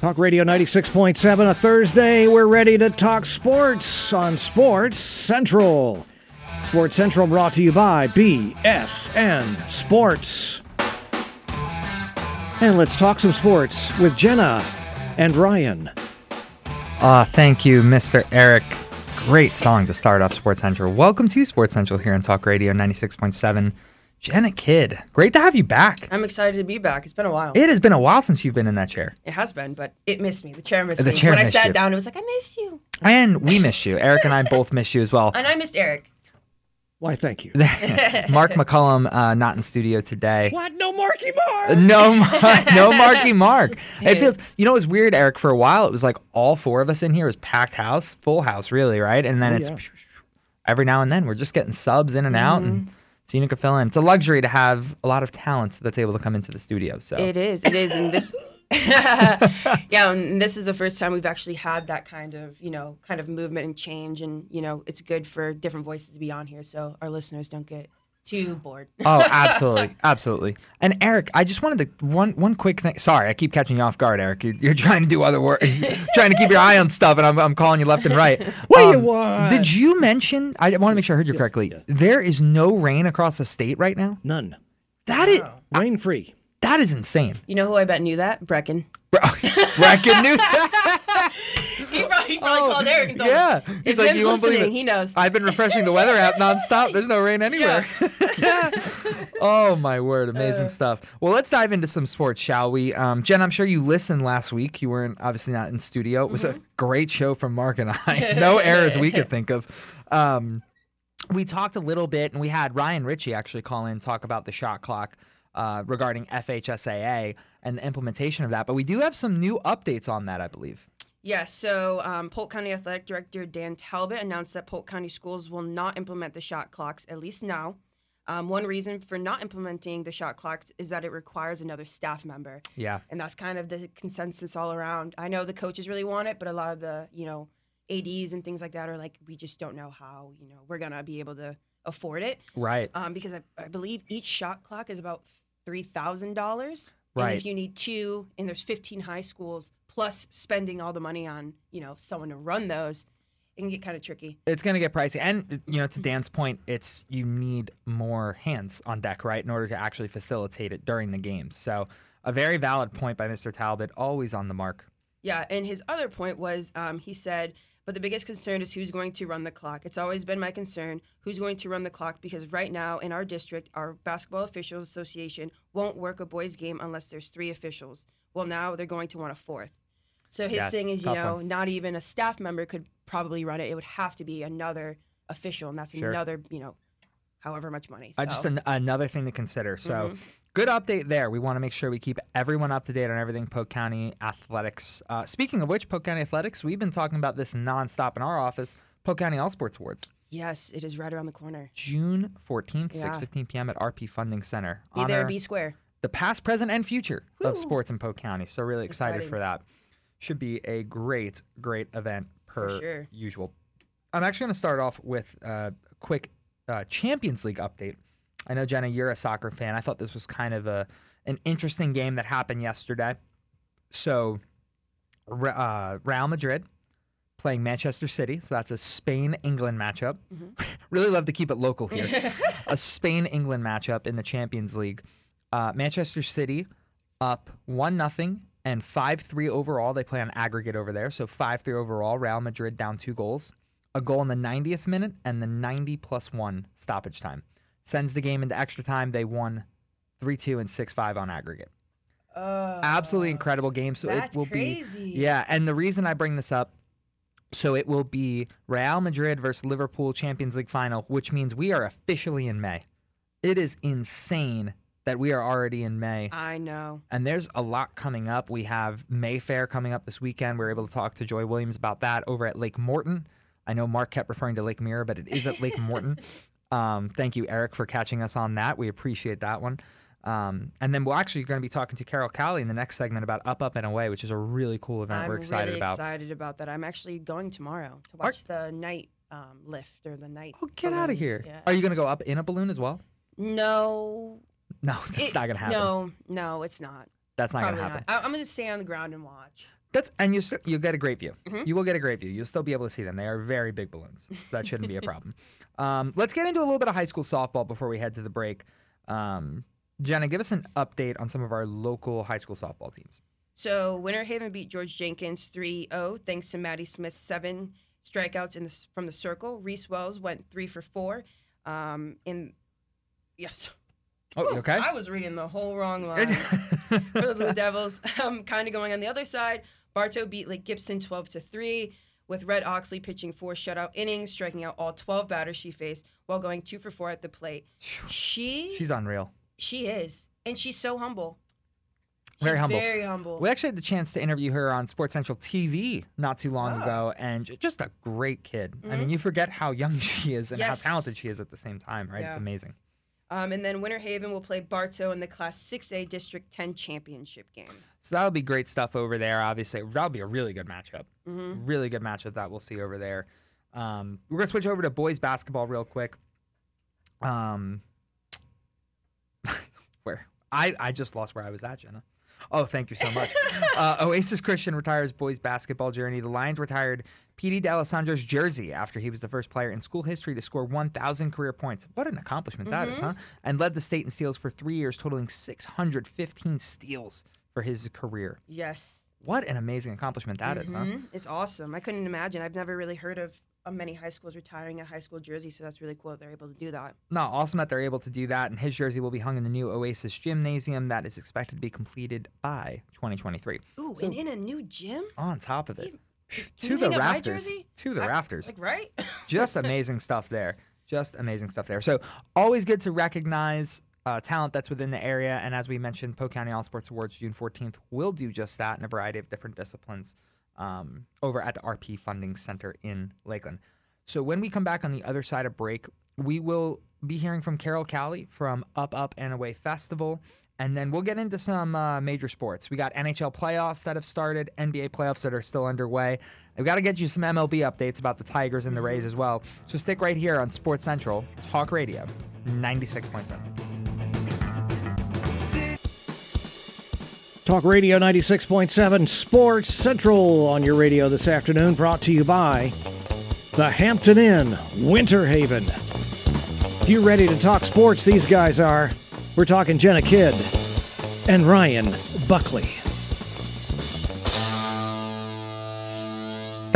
Talk Radio 96.7, a Thursday. We're ready to talk sports on Sports Central. Sports Central brought to you by BSN Sports. And let's talk some sports with Jenna and Ryan. Ah, thank you, Mr. Eric. Great song to start off Sports Central. Welcome to Sports Central here on Talk Radio 96.7. Jenna Kidd, great to have you back. I'm excited to be back. It's been a while. It has been a while since you've been in that chair. It has been, but it missed me. The chair missed The me. chair when I sat you. down, it was like, I missed you. And we missed you. Eric and I both missed you as well. And I missed Eric. Why, thank you. Mark McCullum, uh, not in studio today. what? No Marky Mark? No, Mar- no Marky Mark. It feels, you know, it was weird, Eric. For a while, it was like all four of us in here it was packed house, full house, really, right? And then Oh, it's yeah. every now and then we're just getting subs in and out, Mm-hmm. and Cena could fill in. It's a luxury to have a lot of talent that's able to come into the studio. So It is. It is. And this, yeah, and this is the first time we've actually had that kind of, you know, kind of movement and change. And, you know, it's good for different voices to be on here so our listeners don't get too bored. Oh, absolutely, absolutely. And Eric, I just wanted to one one quick thing. Sorry, I keep catching you off guard, Eric. You're, you're trying to do other work, trying to keep your eye on stuff, and I'm, I'm calling you left and right. What do you Um, want? Did you mention? I want to make sure I heard you correctly. yes. There is no rain across the state right now. None. That is Rain free. that is insane. You know who I bet knew that? Brecken. Bro, Brecken knew that. He probably, probably called Eric Oh, Yeah, him. he's If like, Jim's you won't believe it. he knows. I've been refreshing the weather app nonstop. There's no rain anywhere. Yeah. oh my word, amazing Uh. stuff. Well, let's dive into some sports, shall we? Um, Jen, I'm sure you listened last week. You weren't obviously not in studio. It was Mm-hmm. a great show from Mark and I. no errors we could think of. Um, we talked a little bit, and we had Ryan Ritchie actually call in and talk about the shot clock uh, regarding FHSAA and the implementation of that. But we do have some new updates on that, I believe. Yes, so um, Polk County Athletic Director Dan Talbot announced that Polk County schools will not implement the shot clocks, at least now. Um, one reason for not implementing the shot clocks is that it requires another staff member. Yeah. And that's kind of the consensus all around. I know the coaches really want it, but a lot of the, you know, ADs and things like that are like, we just don't know how, you know, we're going to be able to afford it. Right. Um, because I, I believe each shot clock is about $3,000. Right. And if you need two, and there's 15 high schools, plus spending all the money on, you know, someone to run those, it can get kind of tricky. it's going to get pricey and you know to dan's point it's you need more hands on deck right in order to actually facilitate it during the games so a very valid point by mr talbot always on the mark Yeah, and his other point was um, he said, but the biggest concern is who's going to run the clock. It's always been my concern who's going to run the clock because right now in our district, our Basketball Officials Association won't work a boys' game unless there's three officials. Well, now they're going to want a fourth. So his Yeah, thing is, you know, one. not even a staff member could probably run it. It would have to be another official, and that's Sure. another, you know, however much money. uh, just an, another thing to consider so Mm-hmm. good update there we want to make sure we keep everyone up to date on everything polk county athletics uh, speaking of which polk county athletics we've been talking about this nonstop in our office polk county all sports awards yes, it is right around the corner. june 14th Yeah. 6.15 p.m at rp funding center Be there, Honor- be square. the past, present, and future of sports in Polk County. So really excited Exciting. for that. Should be a great, great event per sure. usual. I'm actually going to start off with a quick uh, Champions League update. I know Jenna, you're a soccer fan. I thought this was kind of a an interesting game that happened yesterday. So, uh, Real Madrid playing Manchester City. So that's a Spain England matchup. really love to keep it local here. a Spain England matchup in the Champions League. Uh, Manchester City up 1 nothing and 5 3 overall. They play on aggregate over there. So 5 3 overall. Real Madrid down two goals. A goal in the 90th minute and the 90 plus 1 stoppage time. Sends the game into extra time. They won 3 2 and 6 5 on aggregate. Uh, Absolutely incredible game. So that's it will crazy. be. Yeah. And the reason I bring this up so it will be Real Madrid versus Liverpool Champions League final, which means we are officially in May. It is insane that we are already in May. I know. And there's a lot coming up. We have Mayfair coming up this weekend. We are able to talk to Joy Williams about that over at Lake Morton. I know Mark kept referring to Lake Mirror, but it is at Lake Morton. Um, thank you, Eric, for catching us on that. We appreciate that one. Um, and then we're actually going to be talking to Carol Cowley in the next segment about Up, Up, and Away, which is a really cool event I'm we're excited really about. excited about that. I'm actually going tomorrow to watch the night um, lift or the night. Oh, get out of here. Yeah. Are you going to go up in a balloon as well? No, No, that's it- not going to happen. No, no, it's not. that's not going to happen. not. I, I'm gonna just stay on the ground and watch. That's and you st- you'll get a great view. You will get a great view. You'll still be able to see them. They are very big balloons, so that shouldn't be a problem. Um, let's get into a little bit of high school softball before we head to the break. Um, Jenna, give us an update on some of our local high school softball teams. So Winter Haven beat George Jenkins 3-0 thanks to Maddie Smith's seven strikeouts in the, from the circle. Reese Wells went three for four. Um, in yes. Oh, okay? I was reading the whole wrong line for the Blue Devils. Um, kind of going on the other side. Bartow beat Lake Gibson 12 to three, with Red Oxley pitching four shutout innings, striking out all 12 batters she faced while going two for four at the plate. She She's unreal. she is, and she's so humble. She's Very humble. Very humble. We actually had the chance to interview her on Sports Central TV not too long Oh. ago, and just a great kid. I mean, you forget how young she is and Yes. how talented she is at the same time, right? It's amazing. Um, and then Winter Haven will play Bartow in the Class 6A District 10 championship game. So that'll be great stuff over there. Obviously, that'll be a really good matchup. Mm-hmm. Really good matchup that we'll see over there. Um, we're gonna switch over to boys basketball real quick. Um, where I I just lost where I was at, Jenna. Oh, thank you so much. uh, Oasis Christian retires boys basketball journey. The Lions retired P.D. D'Alessandro's jersey after he was the first player in school history to score 1,000 career points. What an accomplishment that is, huh? And led the state in steals for three years, totaling 615 steals for his career. Yes. What an amazing accomplishment that is, huh? Mhm. It's awesome. I couldn't imagine. I've never really heard of many high schools retiring a high school jersey, so that's really cool that they're able to do that. No, awesome that they're able to do that. And his jersey will be hung in the new Oasis Gymnasium that is expected to be completed by 2023. Ooh, and in a new gym? On top of it, to the hang up my rafters, to the I- rafters. Like, right? just amazing stuff there. Just amazing stuff there. So always good to recognize uh, talent that's within the area. And as we mentioned, Polk County All Sports Awards June 14th will do just that in a variety of different disciplines um, over at the RP Funding Center in Lakeland. So when we come back on the other side of break, we will be hearing from Carol Cowley from Up Up and Away Festival. And then we'll get into some uh, major sports. We got NHL playoffs that have started, NBA playoffs that are still underway. I've got to get you some MLB updates about the Tigers and the Rays as well. So stick right here on Sports Central, Talk Radio, 96.7. Talk Radio 96.7 Sports Central on your radio this afternoon, brought to you by the Hampton Inn, Winter Haven. You ready to talk sports? These guys are. We're talking Jenna Kidd and Ryan Buckley.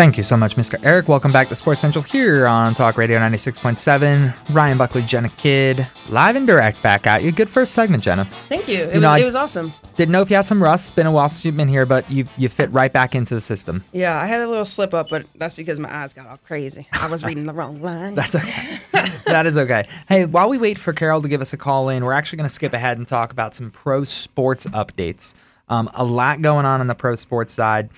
Thank you so much, Mr. Eric. Welcome back to Sports Central here on Talk Radio 96.7. Ryan Buckley, Jenna Kidd, live and direct back at you. Good first segment, Jenna. Thank you. It, You was, know, it was awesome. Didn't know if you had some rust. Been a while since you've been here, but you you fit right back into the system. Yeah, I had a little slip up, but that's because my eyes got all crazy. I was reading the wrong line. That's okay. that is okay. Hey, while we wait for Carol to give us a call in, we're actually going to skip ahead and talk about some pro sports updates. Um, a lot going on on the pro sports side.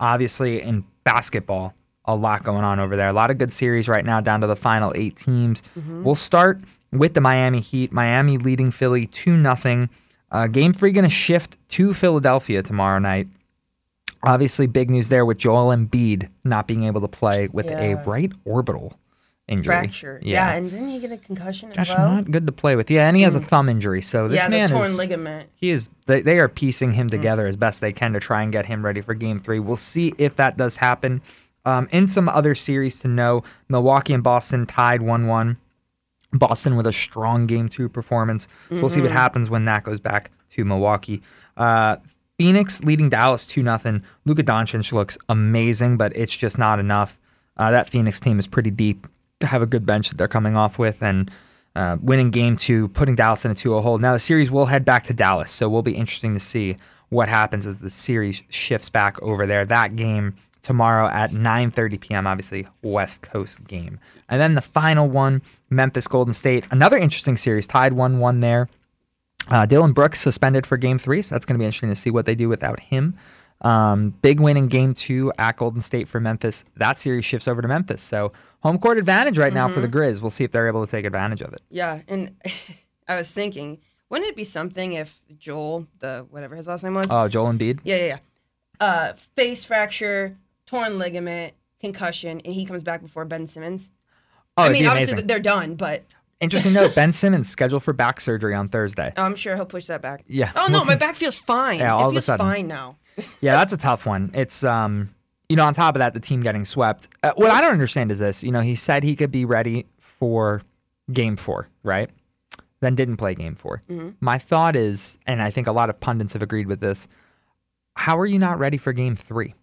Obviously, in basketball, a lot going on over there. A lot of good series right now, down to the final eight teams. We'll start with the Miami Heat. Miami leading Philly 2 0. Uh, game three going to shift to Philadelphia tomorrow night. Obviously, big news there with Joel Embiid not being able to play with a right orbital injury. Fracture. Yeah. and didn't he get a concussion as That's well? not good to play with. Yeah, and he has a thumb injury, so this yeah, man torn is ligament. He is they, they are piecing him together as best they can to try and get him ready for game three. We'll see if that does happen. Um, in some other series to know, Milwaukee and Boston tied one one. Boston with a strong game two performance. So we'll see what happens when that goes back to Milwaukee. Uh, Phoenix leading Dallas 2 0. Luka Doncic looks amazing, but it's just not enough. Uh, that Phoenix team is pretty deep have a good bench that they're coming off with and uh, winning game two, putting Dallas in a 2 0 hold. Now the series will head back to Dallas, so we'll be interesting to see what happens as the series shifts back over there. That game tomorrow at 9:30 p.m. obviously West Coast game. And then the final one, Memphis Golden State. Another interesting series, tied 1-1 there. Uh, Dillon Brooks suspended for game 3, so that's going to be interesting to see what they do without him. Um, big win in game 2 at Golden State for Memphis. That series shifts over to Memphis. So, home court advantage right now for the Grizz. We'll see if they're able to take advantage of it. Yeah, and I was thinking, wouldn't it be something if Joel, the whatever his last name was, Oh, Joel Embiid. yeah, yeah, yeah, uh, face fracture, torn ligament, concussion, and he comes back before Ben Simmons? Oh, I mean, obviously amazing. they're done, but Interesting note: Ben Simmons scheduled for back surgery on Thursday. I'm sure he'll push that back. Yeah, Oh no, my back feels fine. Yeah, all it of a feels sudden. fine now. Yeah, that's a tough one. It's um, you know, on top of that, the team getting swept. Uh, what I don't understand is this. You know, he said he could be ready for game four, right? Then didn't play game 4 My thought is, and I think a lot of pundits have agreed with this. How are you not ready for game three?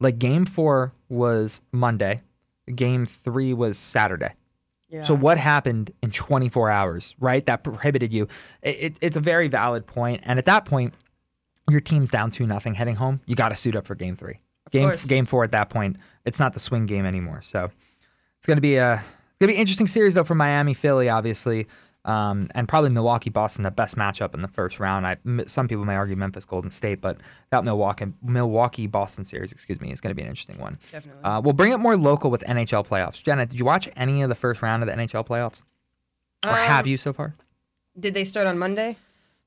Like game four was Monday, game three was Saturday. Yeah. So what happened in 24 hours, right? That prohibited you. It, it- it's a very valid point, and at that point, your team's down two nothing heading home. You got to suit up for game three. Game course. game four at that point, it's not the swing game anymore. So it's gonna be a it's gonna be an interesting series though for Miami, Philly, obviously, um, and probably Milwaukee, Boston, the best matchup in the first round. I m- some people may argue Memphis, Golden State, but that Milwaukee Milwaukee Boston series, excuse me, is gonna be an interesting one. Definitely. Uh, we'll bring it more local with NHL playoffs. Jenna, did you watch any of the first round of the NHL playoffs, or have Um, you so far? Did they start on Monday?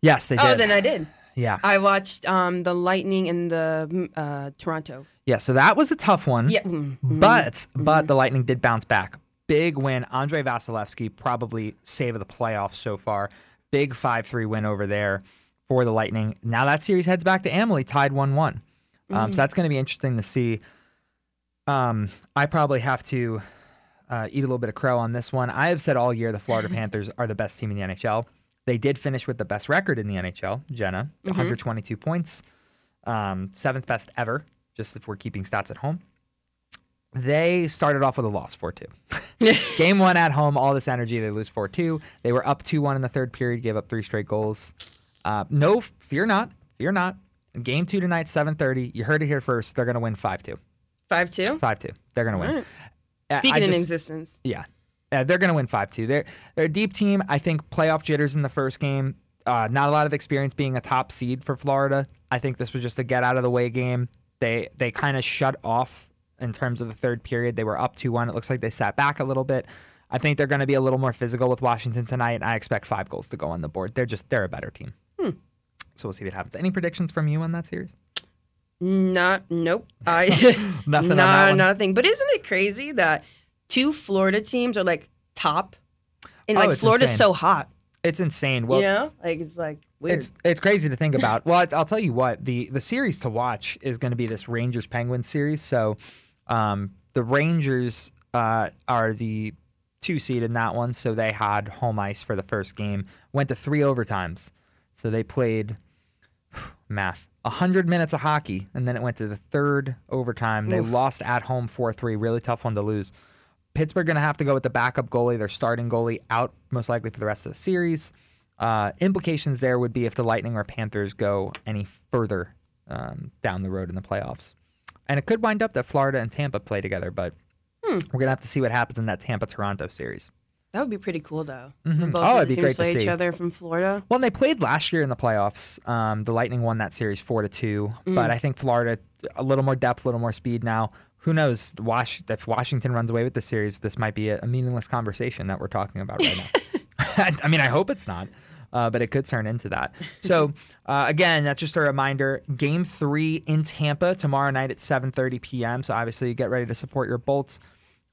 Yes, they did. Oh, then I did. Yeah, I watched um, the Lightning and the mm, uh, Toronto. yeah. So that was a tough one. Yeah. mm, mm. But but the Lightning did bounce back. Big win. Andrei Vasilevskiy probably save of the playoffs so far. Big five three win over there for the Lightning. Now that series heads back to Amalie, tied one one. Um, so that's going to be interesting to see. Um, I probably have to uh, eat a little bit of crow on this one. I have said all year the Florida Panthers are the best team in the NHL. They did finish with the best record in the NHL. Jenna, 122 points, um, seventh best ever. Just if we're keeping stats at home they started off with a loss 4-2 game one at home all this energy they lose 4-2 they were up 2-1 in the third period gave up three straight goals uh, no fear not fear not game two tonight 7.30 you heard it here first they're going to win 5-2 Five two. 5-2 they're going to win Alright. Uh, Speaking in existence. yeah. Uh, they're going to win 5 2. They're, they're a deep team. I think playoff jitters in the first game. Uh, not a lot of experience being a top seed for Florida. I think this was just a get out of the way game. They they kind of shut off in terms of the third period. They were up 2 1. It looks like they sat back a little bit. I think they're going to be a little more physical with Washington tonight. I expect five goals to go on the board. They're just they're a better team. So we'll see what happens. Any predictions from you on that series? Not. Nope. I. Nothing nah, nothing. But isn't it crazy that two Florida teams are like top, and Oh, like Florida's insane. so hot. It's insane. Well, you know, like it's like weird. It's it's crazy to think about. Well, I'll tell you what the the series to watch is going to be this Rangers Penguins series. So, um, the Rangers uh, are the two seed in that one, so they had home ice for the first game. Went to three overtimes, so they played math. 100 minutes of hockey, and then it went to the third overtime. They lost at home 4 3. Really tough one to lose. Pittsburgh going to have to go with the backup goalie, their starting goalie, out most likely for the rest of the series. Uh, implications there would be if the Lightning or Panthers go any further um, down the road in the playoffs. And it could wind up that Florida and Tampa play together, but we're going to have to see what happens in that Tampa Toronto series. that would be pretty cool though. Mhm. both Oh, it'd be teams great to play each other from Florida. Well, they played last year in the playoffs. Um, the Lightning won that series four to two, but I think Florida a little more depth, a little more speed now. Who knows? Wash, if Washington runs away with the series, this might be a, a meaningless conversation that we're talking about right now. I mean, I hope it's not, uh, but it could turn into that. So uh, again, that's just a reminder. Game three in Tampa tomorrow night at 7:30 p.m. So obviously, get ready to support your Bolts.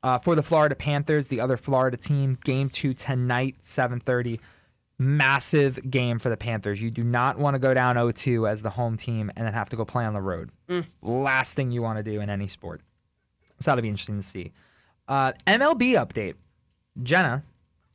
Uh, for the Florida Panthers, the other Florida team, game two tonight, 7:30. Massive game for the Panthers. You do not want to go down 0-2 as the home team and then have to go play on the road. Last thing you want to do in any sport. So that'll be interesting to see. Uh, MLB update. Jenna,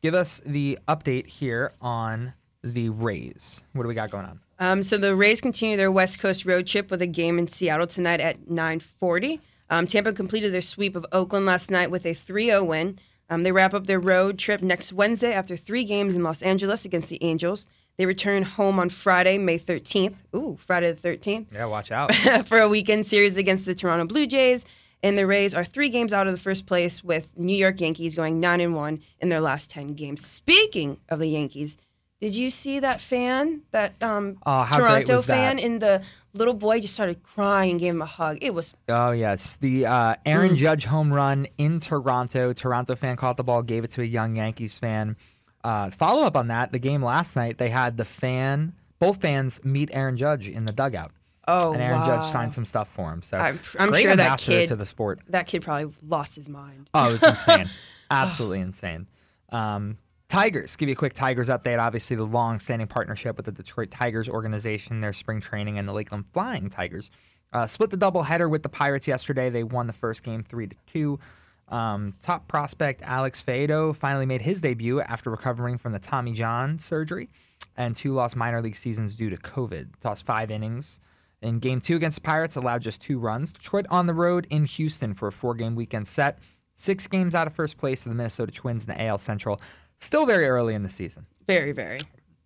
give us the update here on the Rays. What do we got going on? Um, so the Rays continue their West Coast road trip with a game in Seattle tonight at 9:40. Um, Tampa completed their sweep of Oakland last night with a 3-0 win. Um, they wrap up their road trip next Wednesday after three games in Los Angeles against the Angels. They return home on Friday, May 13th. Ooh, Friday the 13th. Yeah, watch out. for a weekend series against the Toronto Blue Jays. And the Rays are three games out of the first place, with New York Yankees going nine and one in their last ten games. Speaking of the Yankees, did you see that fan, that um, Oh, how great Toronto was that? fan, and the little boy just started crying and gave him a hug? It was Oh yes, the uh, Aaron Judge home run in Toronto. Toronto fan caught the ball, gave it to a young Yankees fan. Uh, follow up on that, the game last night, they had the fan, both fans meet Aaron Judge in the dugout, oh and Aaron wow. Judge signed some stuff for him. So I'm- I'm sure that kid- to the sport. That kid probably lost his mind. Oh, it was insane. Absolutely insane. Um, Tigers, give you a quick Tigers update. Obviously, the long standing partnership with the Detroit Tigers organization, their spring training, and the Lakeland Flying Tigers Uh, split the doubleheader with the Pirates yesterday. They won the first game three to two. Um, top prospect Alex Faedo finally made his debut after recovering from the Tommy John surgery and two lost minor league seasons due to COVID. Tossed five innings. In game two against the Pirates, allowed just two runs. Detroit on the road in Houston for a four game weekend set. Six games out of first place of the Minnesota Twins in the AL Central. Still very early in the season. Very, very.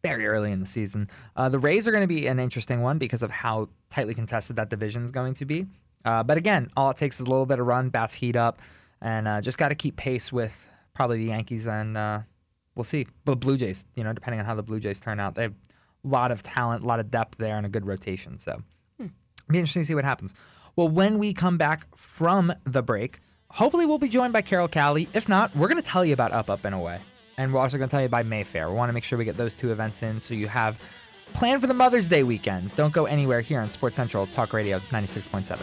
Very early in the season. Uh, the Rays are going to be an interesting one because of how tightly contested that division is going to be. Uh, but again, all it takes is a little bit of run, bats heat up, and uh, just got to keep pace with probably the Yankees and uh, we'll see. But Blue Jays, you know, depending on how the Blue Jays turn out, they have a lot of talent, a lot of depth there, and a good rotation. So. Be interesting to see what happens. Well, when we come back from the break, hopefully we'll be joined by Carol Callie. If not, we're going to tell you about Up Up and Away. And we're also going to tell you about Mayfair. We want to make sure we get those two events in so you have plan for the Mother's Day weekend. Don't go anywhere here on Sports Central Talk Radio 96.7.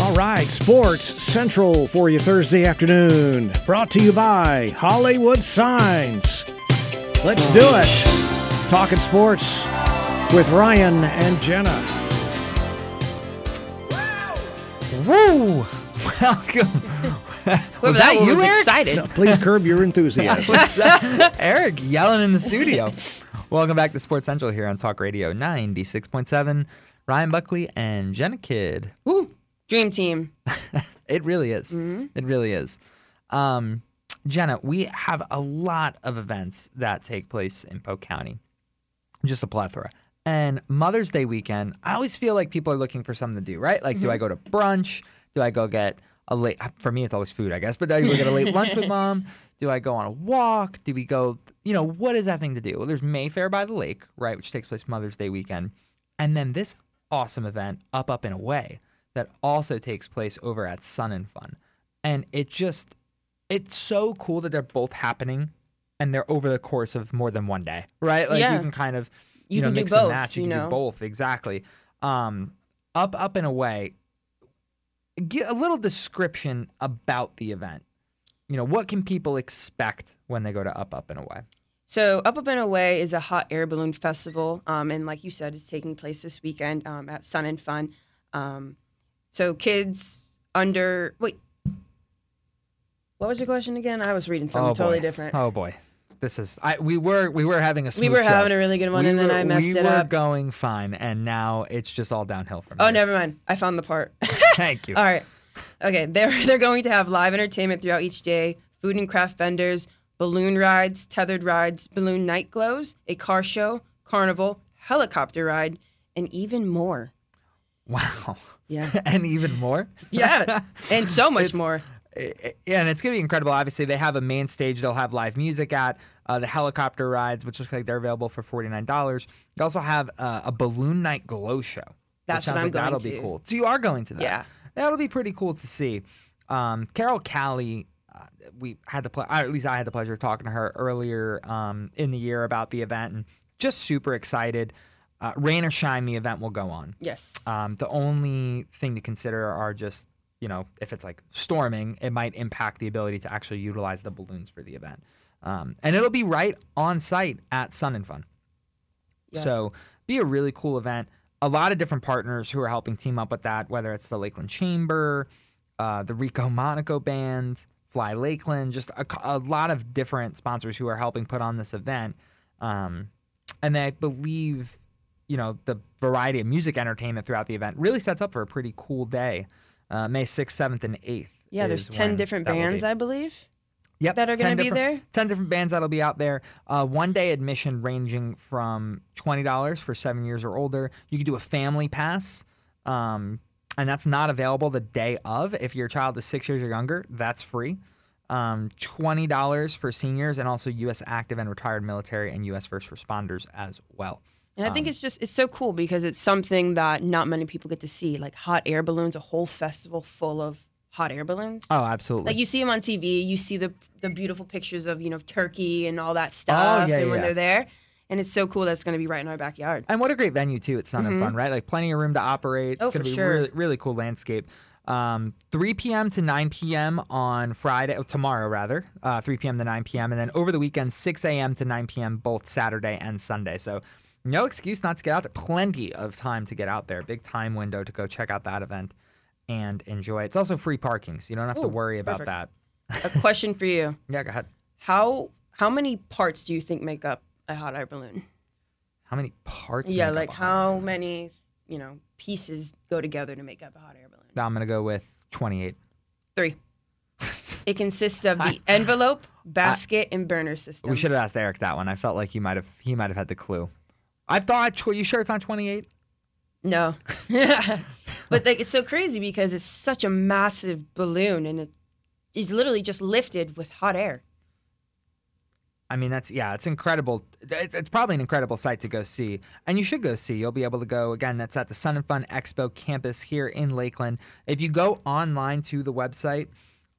All right, Sports Central for you Thursday afternoon. Brought to you by Hollywood Signs. Let's do it. Talking sports with Ryan and Jenna. Woo! Welcome. was that, you, was excited. No, please curb your enthusiasm. Eric yelling in the studio. Welcome back to Sports Central here on Talk Radio 96.7. Ryan Buckley and Jenna Kidd. Woo! Dream team. it really is. Mm-hmm. It really is. Um, Jenna, we have a lot of events that take place in Polk County, just a plethora. And Mother's Day weekend, I always feel like people are looking for something to do, right? Like, mm-hmm. do I go to brunch? Do I go get a late? For me, it's always food, I guess. But do I go get a late lunch with mom? Do I go on a walk? Do we go? You know, what is that thing to do? Well, there's Mayfair by the lake, right, which takes place Mother's Day weekend, and then this awesome event, Up Up and Away, that also takes place over at Sun and Fun. And it just it's so cool that they're both happening and they're over the course of more than one day, right? Like yeah. you can kind of you, you know mix and match. You, you can know? do both exactly. Um, up, up and away. Get a little description about the event. You know, what can people expect when they go to Up, Up and Away? So, Up Up and Away is a hot air balloon festival, um, and like you said, it's taking place this weekend um, at Sun and Fun. Um, so kids under wait. What was your question again? I was reading something oh totally different. Oh boy. This is I we were we were having a We were show. having a really good one we and were, then I messed we it up. We were going fine and now it's just all downhill from Oh, here. never mind. I found the part. Thank you. all right. Okay, they're they're going to have live entertainment throughout each day, food and craft vendors, balloon rides, tethered rides, balloon night glows, a car show, carnival, helicopter ride, and even more. Wow. Yeah. and even more. Yeah. And so much more. Yeah, and it's going to be incredible. Obviously, they have a main stage they'll have live music at, uh, the helicopter rides, which looks like they're available for $49. They also have uh, a balloon night glow show. That's what I'm like going that'll to. be cool. So you are going to that. Yeah. That'll be pretty cool to see. Um, Carol Callie, uh, we had the ple- at least I had the pleasure of talking to her earlier um, in the year about the event and just super excited. Uh, rain or shine, the event will go on. Yes. Um, the only thing to consider are just, you know, if it's like storming, it might impact the ability to actually utilize the balloons for the event. Um, and it'll be right on site at Sun and Fun. Yeah. So be a really cool event. A lot of different partners who are helping team up with that, whether it's the Lakeland Chamber, uh, the Rico Monaco Band, Fly Lakeland, just a, a, lot of different sponsors who are helping put on this event. Um, and I believe you know the variety of music entertainment throughout the event really sets up for a pretty cool day. Uh, May sixth, seventh, and eighth. Yeah, there's ten different bands, I believe. Yep, that are going to be there. Ten different bands that'll be out there. Uh, one day admission ranging from twenty dollars for seven years or older. You can do a family pass, um, and that's not available the day of. If your child is six years or younger, that's free. Um, twenty dollars for seniors, and also U.S. active and retired military and U.S. first responders as well. And I think um, it's just it's so cool because it's something that not many people get to see, like hot air balloons, a whole festival full of hot air balloons. Oh, absolutely. Like you see them on TV, you see the the beautiful pictures of you know Turkey and all that stuff, oh, yeah, and when they're there. And it's so cool that it's going to be right in our backyard. And what a great venue too! It's Sun mm-hmm. and Fun, right? Like plenty of room to operate. Oh, it's going to be sure. really really cool landscape. Um, 3 p.m. to 9 p.m. on Friday, oh, tomorrow rather, uh, 3 p.m. to 9 p.m. And then over the weekend, 6 a.m. to 9 p.m. both Saturday and Sunday. So no excuse not to get out there. Plenty of time to get out there. Big time window to go check out that event and enjoy. It's also free parking, so you don't have to worry about perfect. that. A question for you: Yeah, go ahead. How how many parts do you think make up a hot air balloon? How many parts? yeah, like a hot air how many you know pieces go together to make up a hot air balloon? I'm gonna go with 28. Three. It consists of the envelope, basket, and burner system. We should have asked Eric that one. I felt like you might have. He might have had the clue. I thought. You sure it's not 28? No, but like it's so crazy because it's such a massive balloon and it is literally just lifted with hot air. I mean, that's yeah, it's incredible. It's, it's probably an incredible sight to go see, and you should go see. You'll be able to go again. That's at the Sun and Fun Expo campus here in Lakeland. If you go online to the website,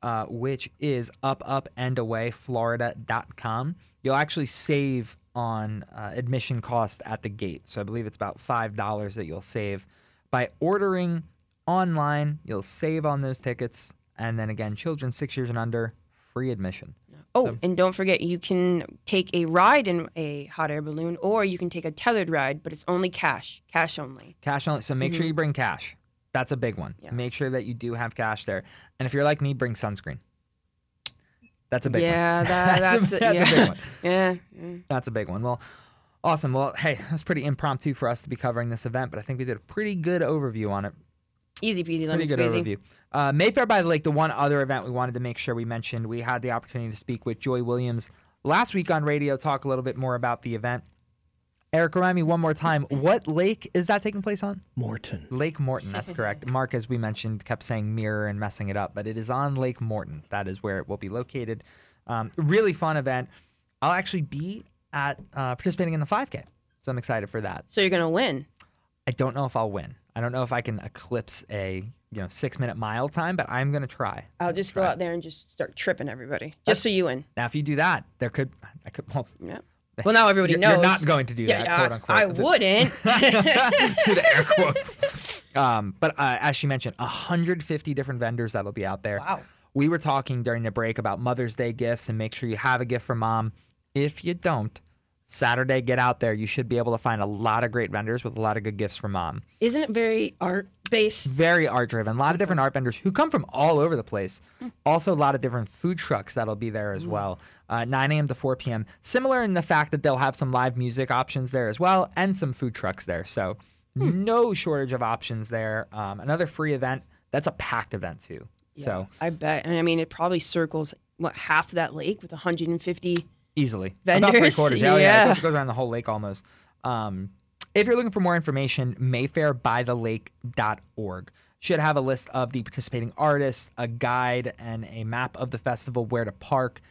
uh, which is upupandawayflorida.com, you'll actually save on uh, admission cost at the gate. So I believe it's about five dollars that you'll save by ordering online. You'll save on those tickets, and then again, children six years and under, free admission. Oh, and don't forget you can take a ride in a hot air balloon, or you can take a tethered ride, but it's only cash, cash only. Cash only. So make sure you bring cash. That's a big one. Mm-hmm. Yeah. Make sure that you do have cash there. And if you're like me, bring sunscreen. That's a big yeah, one. that, that's, a, a, that's yeah. a big one. yeah, yeah. That's a big one. Well, awesome. Well, hey, it was pretty impromptu for us to be covering this event, but I think we did a pretty good overview on it. Easy peasy, lemon Pretty good squeezy. overview. Uh, Mayfair by the Lake, the one other event we wanted to make sure we mentioned, we had the opportunity to speak with Joy Williams last week on radio, talk a little bit more about the event. Eric, remind me one more time, what lake is that taking place on? Morton. Lake Morton, that's correct. Mark, as we mentioned, kept saying mirror and messing it up, but it is on Lake Morton. That is where it will be located. Um, really fun event. I'll actually be at uh, participating in the 5K, so I'm excited for that. So you're gonna win. I don't know if I'll win. I don't know if I can eclipse a you know six minute mile time, but I'm gonna try. I'll just go out there and just start tripping everybody, just so you win. Now, if you do that, there could I could well. Yeah. Well, now everybody You're, knows. you're not going to do Yeah, that, I- quote unquote. I wouldn't. to the air quotes. Um, but uh, as she mentioned, 150 different vendors that'll be out there. Wow. We were talking during the break about Mother's Day gifts and make sure you have a gift for mom. If you don't, Saturday, get out there. You should be able to find a lot of great vendors with a lot of good gifts for mom. Isn't it very art based? Very art driven. A lot of different art vendors who come from all over the place. Also, a lot of different food trucks that'll be there as well. Uh, 9 a.m. to 4 p.m. Similar in the fact that they'll have some live music options there as well and some food trucks there. So, no shortage of options there. Um, another free event. That's a packed event too. So, I bet, and I mean, it probably circles what half of that lake with 150. Easily. About three quarters. Yeah, yeah. It Yeah. goes, goes around the whole lake almost. Um, if you're looking for more information, mayfairbythelake.org should have a list of the participating artists, a guide, and a map of the festival, where to park,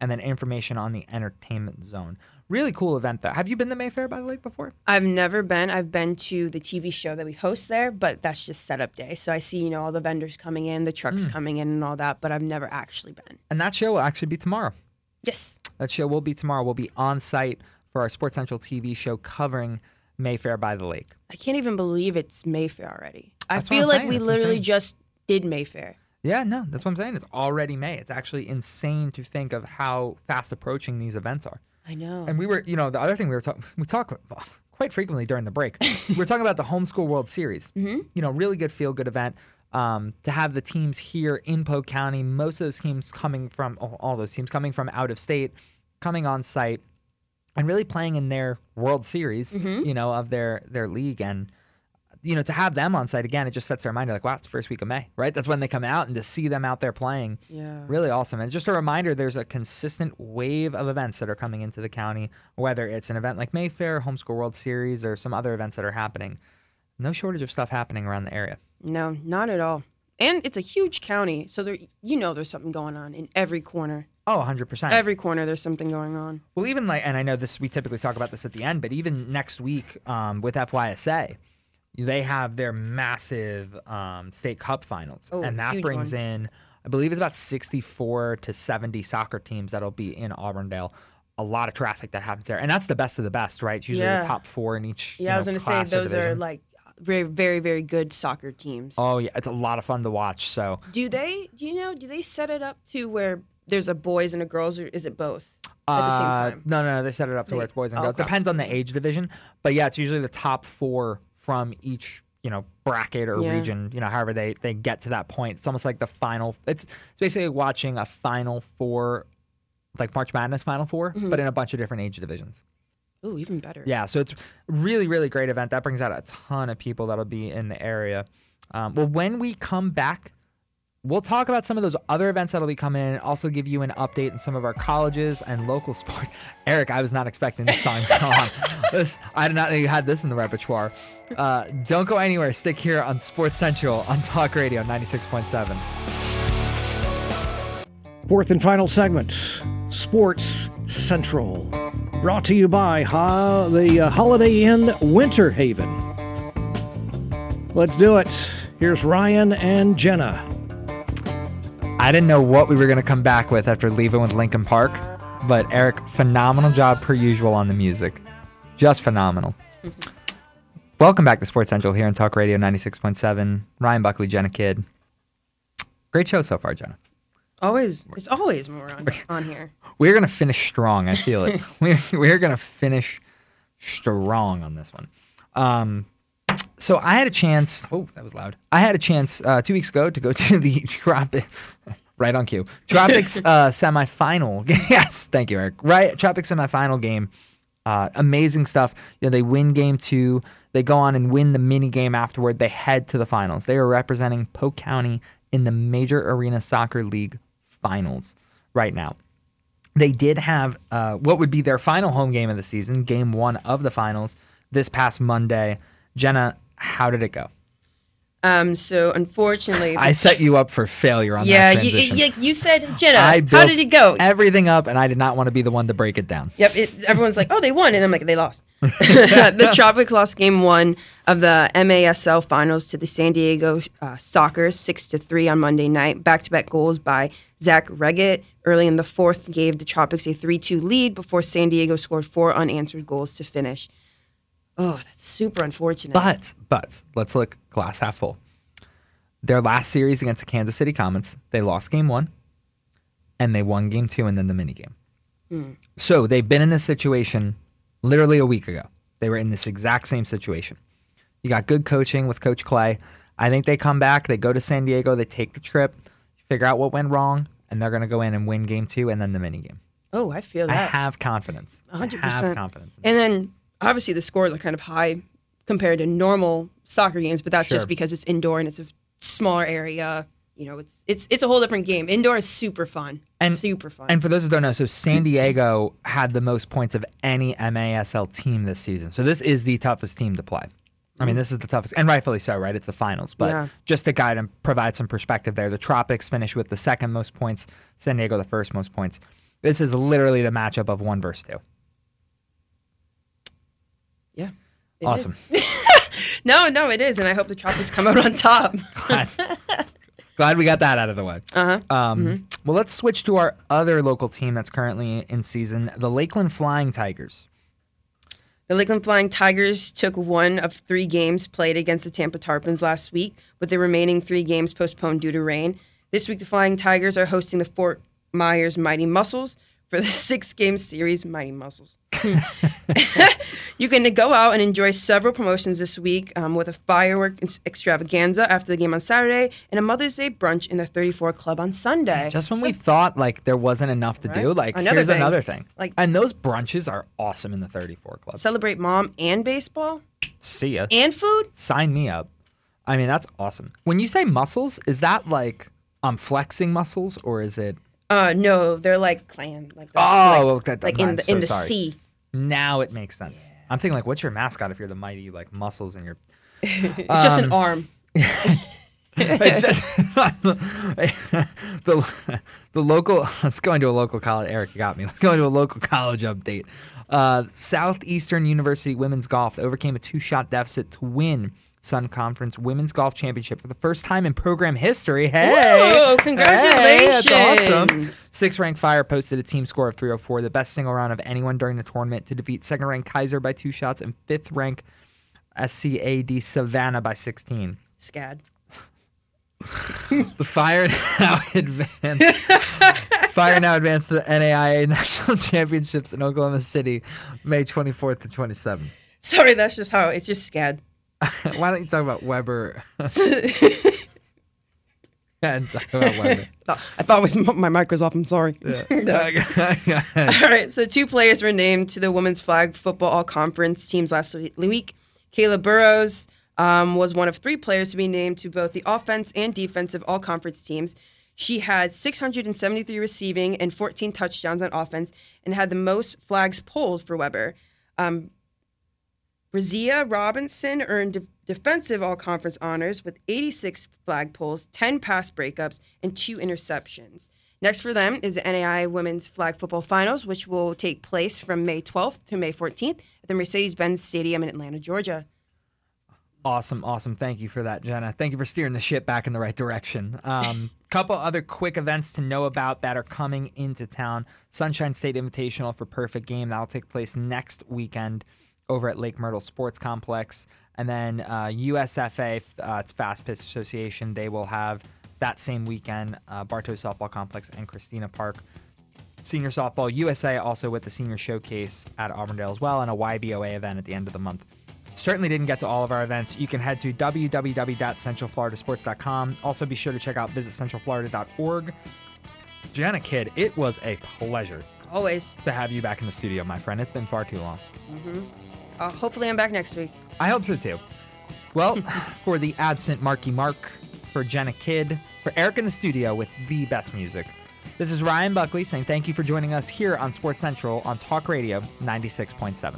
and then information on the entertainment zone. Really cool event, though. Have you been to Mayfair by the Lake before? I've never been. I've been to the TV show that we host there, but that's just setup day. So I see, you know, all the vendors coming in, the trucks coming in, and all that. But I've never actually been. And that show will actually be tomorrow. Yes. That show will be tomorrow. We'll be on site for our Sports Central TV show covering Mayfair by the Lake. I can't even believe it's Mayfair already. I That's what feel like we That's literally just did Mayfair. Yeah, no, that's what I'm saying. It's already May. It's actually insane to think of how fast approaching these events are. I know. And we were, you know, the other thing we were talking, we talk quite frequently during the break. we were talking about the Homeschool World Series. Mm-hmm. You know, really good feel good event. Um, to have the teams here in Polk County, most of those teams coming from all all those teams coming from out of state, coming on site, and really playing in their World Series, you know, of their their league and you know, to have them on site again, it just sets their mind like, wow, it's the first week of May, right? That's when they come out, and to see them out there playing, Yeah. really awesome. And just a reminder, there's a consistent wave of events that are coming into the county, whether it's an event like Mayfair, Homeschool World Series, or some other events that are happening. No shortage of stuff happening around the area. No, not at all. And it's a huge county, so there, you know, there's something going on in every corner. Oh, 100%. Every corner, there's something going on. Well, even like, and I know this, we typically talk about this at the end, but even next week um, with FYSA, they have their massive um, state cup finals, Oh, and that brings one. in, I believe it's about 64 to 70 soccer teams that'll be in Auburndale. A lot of traffic that happens there, and that's the best of the best, right? It's usually Yeah. the top four in each. you Yeah, I was gonna say class or those are like very, very, very good soccer teams. Oh yeah, it's a lot of fun to watch. So Do they? Do you know? Do they set it up to where there's a boys and a girls, or is it both? at the same Uh, time? No, no, no. They set it up to where it's boys and girls. okay. Depends on the age division, but yeah, it's usually the top four from each you know bracket or Yeah. region. You know, however they they get to that point. It's almost like the final. It's it's basically watching a final four, like March Madness Final 4 Mm-hmm. but in a bunch of different age divisions. Ooh, even better. Yeah, so it's really, really great event. That brings out a ton of people that'll be in the area. Um, well, when we come back, we'll talk about some of those other events that'll be coming in. And also, give you an update on some of our colleges and local sports. Eric, I was not expecting this song to come on. This, I did not know you had this in the repertoire. Uh, don't go anywhere. Stick here on Sports Central on Talk Radio 96.7. Fourth and final segment Sports Central. Brought to you by ha- the uh, Holiday Inn Winter Haven. Let's do it. Here's Ryan and Jenna. I didn't know what we were going to come back with after leaving with Linkin Park, but Eric, phenomenal job per usual on the music. Just phenomenal. Welcome back to Sports Central here on Talk Radio 96.7. Ryan Buckley, Jenna Kidd. Great show so far, Jenna. Always, it's always more on, on here. We're going to finish strong. I feel it. we're we're going to finish strong on this one. Um, so I had a chance. Oh, that was loud. I had a chance uh, two weeks ago to go to the Tropic. Right on cue. Tropics uh, semifinal. Game. Yes, thank you, Eric. Right, Tropics semifinal game. Uh, amazing stuff. You know, they win game two. They go on and win the mini game afterward. They head to the finals. They are representing Polk County in the Major Arena Soccer League finals right now. They did have uh, what would be their final home game of the season, game one of the finals, this past Monday. Jenna, how did it go? Um, so unfortunately, I set you up for failure on yeah, that you, transition. you, you said Jenna. I how did it go? Everything up, and I did not want to be the one to break it down. Yep. It, everyone's like, oh, they won, and I'm like, they lost. the Tropics lost game one of the MASL finals to the San Diego uh, Soccer, six to three on Monday night. Back-to-back goals by Zach Reggett early in the fourth gave the Tropics a three-two lead before San Diego scored four unanswered goals to finish. Oh, that's super unfortunate. But but let's look glass half full. Their last series against the Kansas City Comets, they lost game one, and they won game two, and then the mini game. Hmm. So they've been in this situation literally a week ago. They were in this exact same situation. You got good coaching with Coach Clay. I think they come back, they go to San Diego, they take the trip, figure out what went wrong, and they're going to go in and win game two and then the mini game. oh, I feel that. I have confidence. I 100%. have confidence. And then obviously the scores are kind of high compared to normal soccer games, but that's Sure. just because it's indoor and it's a smaller area. You know, it's it's it's a whole different game. Indoor is super fun. And- super fun. And for those who don't know, so San Diego had the most points of any MASL team this season. So this is the toughest team to play. I mean, this is the toughest, and rightfully so, right? It's the finals. But Yeah. just to guide and provide some perspective there, the Tropics finished with the second most points, San Diego the first most points. This is literally the matchup of one versus two. yeah. Awesome. No, no, it is, and I hope the Tropics come out on top. glad, glad we got that out of the way. Uh huh. Um, Well, let's switch to our other local team that's currently in season, the Lakeland Flying Tigers. The Lakeland Flying Tigers took one of three games played against the Tampa Tarpons last week, with the remaining three games postponed due to rain. This week, the Flying Tigers are hosting the Fort Myers Mighty Mussels for the six game series Mighty Mussels. you can go out and enjoy several promotions this week um, with a firework ex- extravaganza after the game on Saturday and a Mother's Day brunch in the 34 Club on Sunday. Just when we thought like there wasn't enough to do, like Another here's thing. another thing. Like- and those brunches are awesome in the 34 Club. Celebrate mom and baseball See ya. and food. Sign me up. I mean, that's awesome. When you say muscles, is that like I'm flexing muscles or is it? Uh, no, they're like clan, like the- Oh, like, that- like in the so in the sorry. sea. Now it makes sense. I'm thinking like, what's your mascot if you're the mighty like muscles and you're It's just Um, an arm. it's just the the local. Let's go into a local college. Eric, you got me. Let's go into a local college update. Uh, Southeastern University women's golf overcame a two-shot deficit to win Sun Conference Women's Golf Championship for the first time in program history. Hey, Whoa, Hey, that's awesome. Six-ranked Fire posted a team score of 304, the best single round of anyone during the tournament, to defeat second-ranked Keiser by two shots and fifth-ranked SCAD Savannah by 16. Scad. The Fire now advance Fire now advanced to the NAIA National Championships in Oklahoma City, May 24th to 27th. Sorry, that's just how it's just scad. Why don't you talk about Webber and talk about Webber? I thought was my mic was off. I'm sorry. Yeah. All right, so two players were named to the women's flag football all conference teams last week. Kayla Burrows um, was one of three players to be named to both the offense and defensive all conference teams. She had 673 receiving and 14 touchdowns on offense and had the most flags pulled for Webber. Um, Razia Robinson earned de- defensive all conference honors with 86 flag pulls, 10 pass breakups, and two interceptions. Next for them is the NAIA Women's Flag Football Finals, which will take place from May 12th to May 14th at the Mercedes Benz Stadium in Atlanta, Georgia. Awesome, awesome. Thank you for that, Jenna. Thank you for steering the ship back in the right direction. Um, couple other quick events to know about that are coming into town. Sunshine State Invitational for Perfect Game that'll take place next weekend over at Lake Myrtle Sports Complex, and then uh, USFA, uh, it's Fast Pitch Association. They will have that same weekend uh, Bartow Softball Complex and Christina Park. Senior softball USA also with the senior showcase at Auburndale as well, and a YBOA event at the end of the month. Certainly didn't get to all of our events. You can head to www.centralfloridasports.com. Also, be sure to check out visitcentralflorida.org. Jana Kidd, it was a pleasure Always. to have you back in the studio, my friend. It's been far too long. Uh, hopefully, I'm back next week. I hope so too. Well, for the absent Marky Mark, for Jenna Kidd, for Eric in the studio with the best music. This is Ryan Buckley saying thank you for joining us here on Sports Central on Talk Radio 96.7.